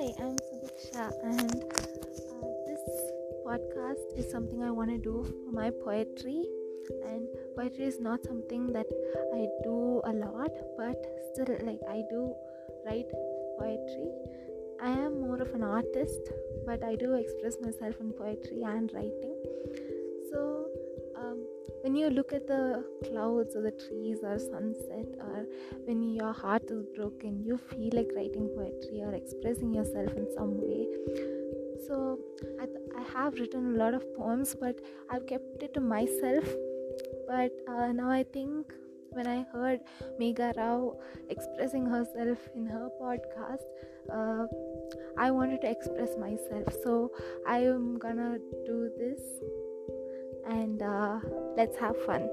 Hi, I'm Sudiksha, and uh, this podcast is something I want to do for my poetry. And poetry is not something that I do a lot, but still, like, I do write poetry. I am more of an artist, but I do express myself in poetry and writing. When you look at the clouds or the trees or sunset or when your heart is broken you feel like writing poetry or expressing yourself in some way. So I, th- I have written a lot of poems but i've kept it to myself. But uh, now i think when i heard megha rao expressing herself in her podcast uh, i wanted to express myself. So i am gonna do this and uh, let's have fun